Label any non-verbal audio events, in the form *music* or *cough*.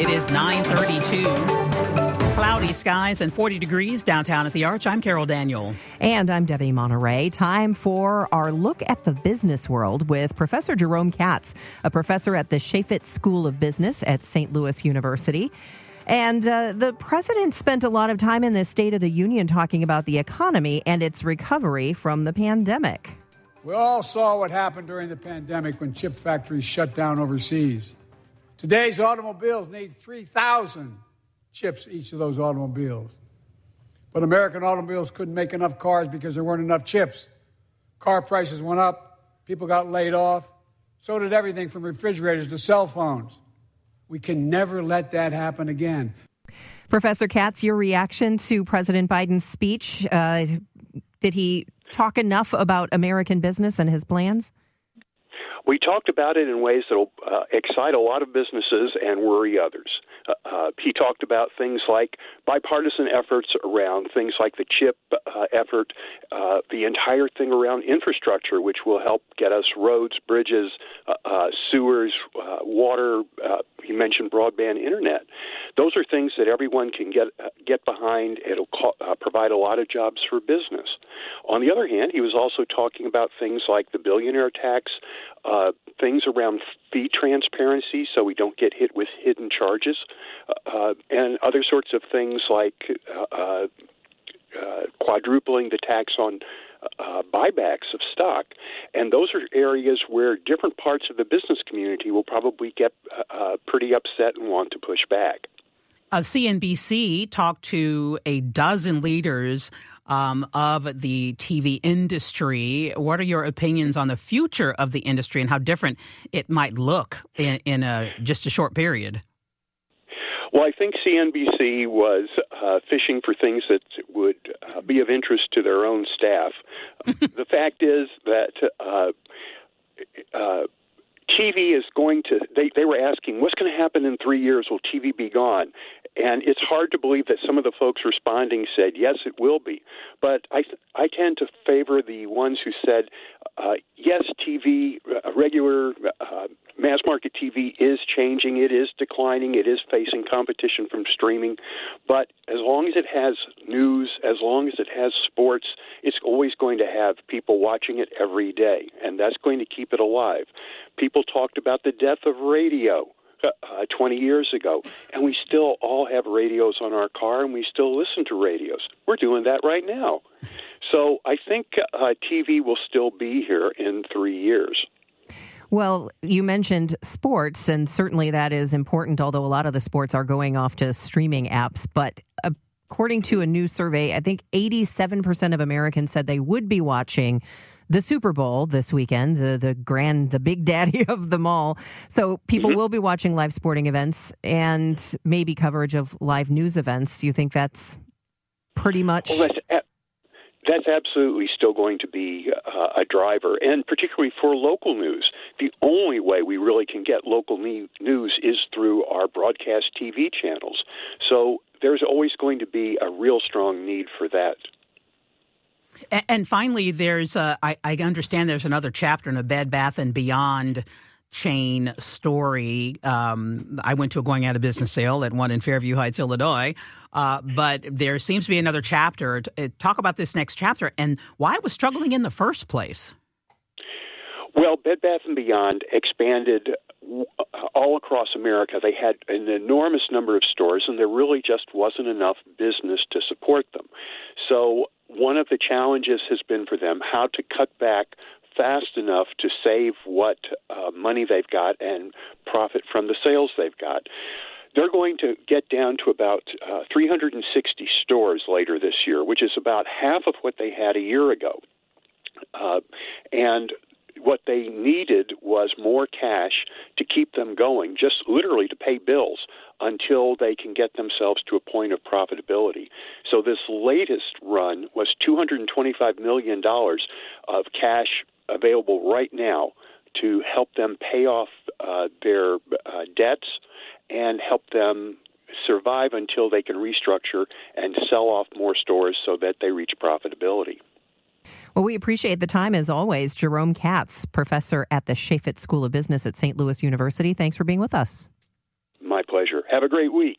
It is 932. Cloudy skies and 40 degrees downtown at the Arch. I'm Carol Daniel. And I'm Debbie Monterey. Time for our look at the business world with Professor Jerome Katz, a professor at the Chaifetz School of Business at St. Louis University. And uh, the president spent a lot of time in the State of the Union talking about the economy and its recovery from the pandemic. We all saw what happened during the pandemic when chip factories shut down overseas. Today's automobiles need 3,000 chips, each of those automobiles. But American automobiles couldn't make enough cars because there weren't enough chips. Car prices went up, people got laid off, so did everything from refrigerators to cell phones. We can never let that happen again. Professor Katz, your reaction to President Biden's speech? Uh, did he talk enough about American business and his plans? We talked about it in ways that will uh, excite a lot of businesses and worry others. Uh, uh, he talked about things like bipartisan efforts around things like the chip uh, effort, uh, the entire thing around infrastructure, which will help get us roads, bridges, uh, sewers, water. He mentioned broadband internet. Those are things that everyone can get uh, get behind. It'll co- uh, provide a lot of jobs for business. On the other hand, he was also talking about things like the billionaire tax, uh, things around fee transparency so we don't get hit with hidden charges, uh, and other sorts of things like uh, uh, quadrupling the tax on uh, buybacks of stock. And those are areas where different parts of the business community will probably get uh, pretty upset and want to push back. Uh, CNBC talked to a dozen leaders um, of the TV industry. What are your opinions on the future of the industry and how different it might look in, in a, just a short period? Well, I think CNBC was uh, fishing for things that would uh, be of interest to their own staff. *laughs* the fact is that uh, uh TV is going to. They they were asking, what's going to happen in three years? Will TV be gone? And it's hard to believe that some of the folks responding said, yes, it will be. But I, I tend to favor the ones who said, uh, yes, TV, uh, regular uh, mass market TV is changing, it is declining, it is facing competition from streaming. But as long as it has news, as long as it has sports, it's always going to have people watching it every day. And that's going to keep it alive. People talked about the death of radio uh, 20 years ago, and we still all have radios on our car, and we still listen to radios. We're doing that right now. So I think uh, TV will still be here in three years. Well, you mentioned sports, and certainly that is important, although a lot of the sports are going off to streaming apps. But according to a new survey, I think 87% of Americans said they would be watching the Super Bowl this weekend, the the grand, the big daddy *laughs* of them all. So people mm-hmm. will be watching live sporting events and maybe coverage of live news events. You think that's pretty much? Well, that's, that's absolutely still going to be uh, a driver, and particularly for local news. The only way we really can get local news is through our broadcast TV channels. So there's always going to be a real strong need for that. And finally, there's a, I, I understand there's another chapter in a Bed Bath and Beyond chain story. Um, I went to a going out of business sale at one in Fairview Heights, Illinois. Uh, but there seems to be another chapter. Uh, talk about this next chapter and why it was struggling in the first place. Well, Bed Bath and Beyond expanded all across America. They had an enormous number of stores, and there really just wasn't enough business to support them. So one of the challenges has been for them how to cut back fast enough to save what uh, money they've got and profit from the sales they've got. They're going to get down to about uh, 360 stores later this year, which is about half of what they had a year ago. Uh, and what they needed was more cash to keep them going, just literally to pay bills until they can get themselves to a point of profitability. So this latest run was $225 million of cash available right now to help them pay off uh, their uh, debts and help them survive until they can restructure and sell off more stores so that they reach profitability. Well, we appreciate the time as always. Jerome Katz, professor at the Chaifetz School of Business at St. Louis University. Thanks for being with us. My pleasure. Have a great week.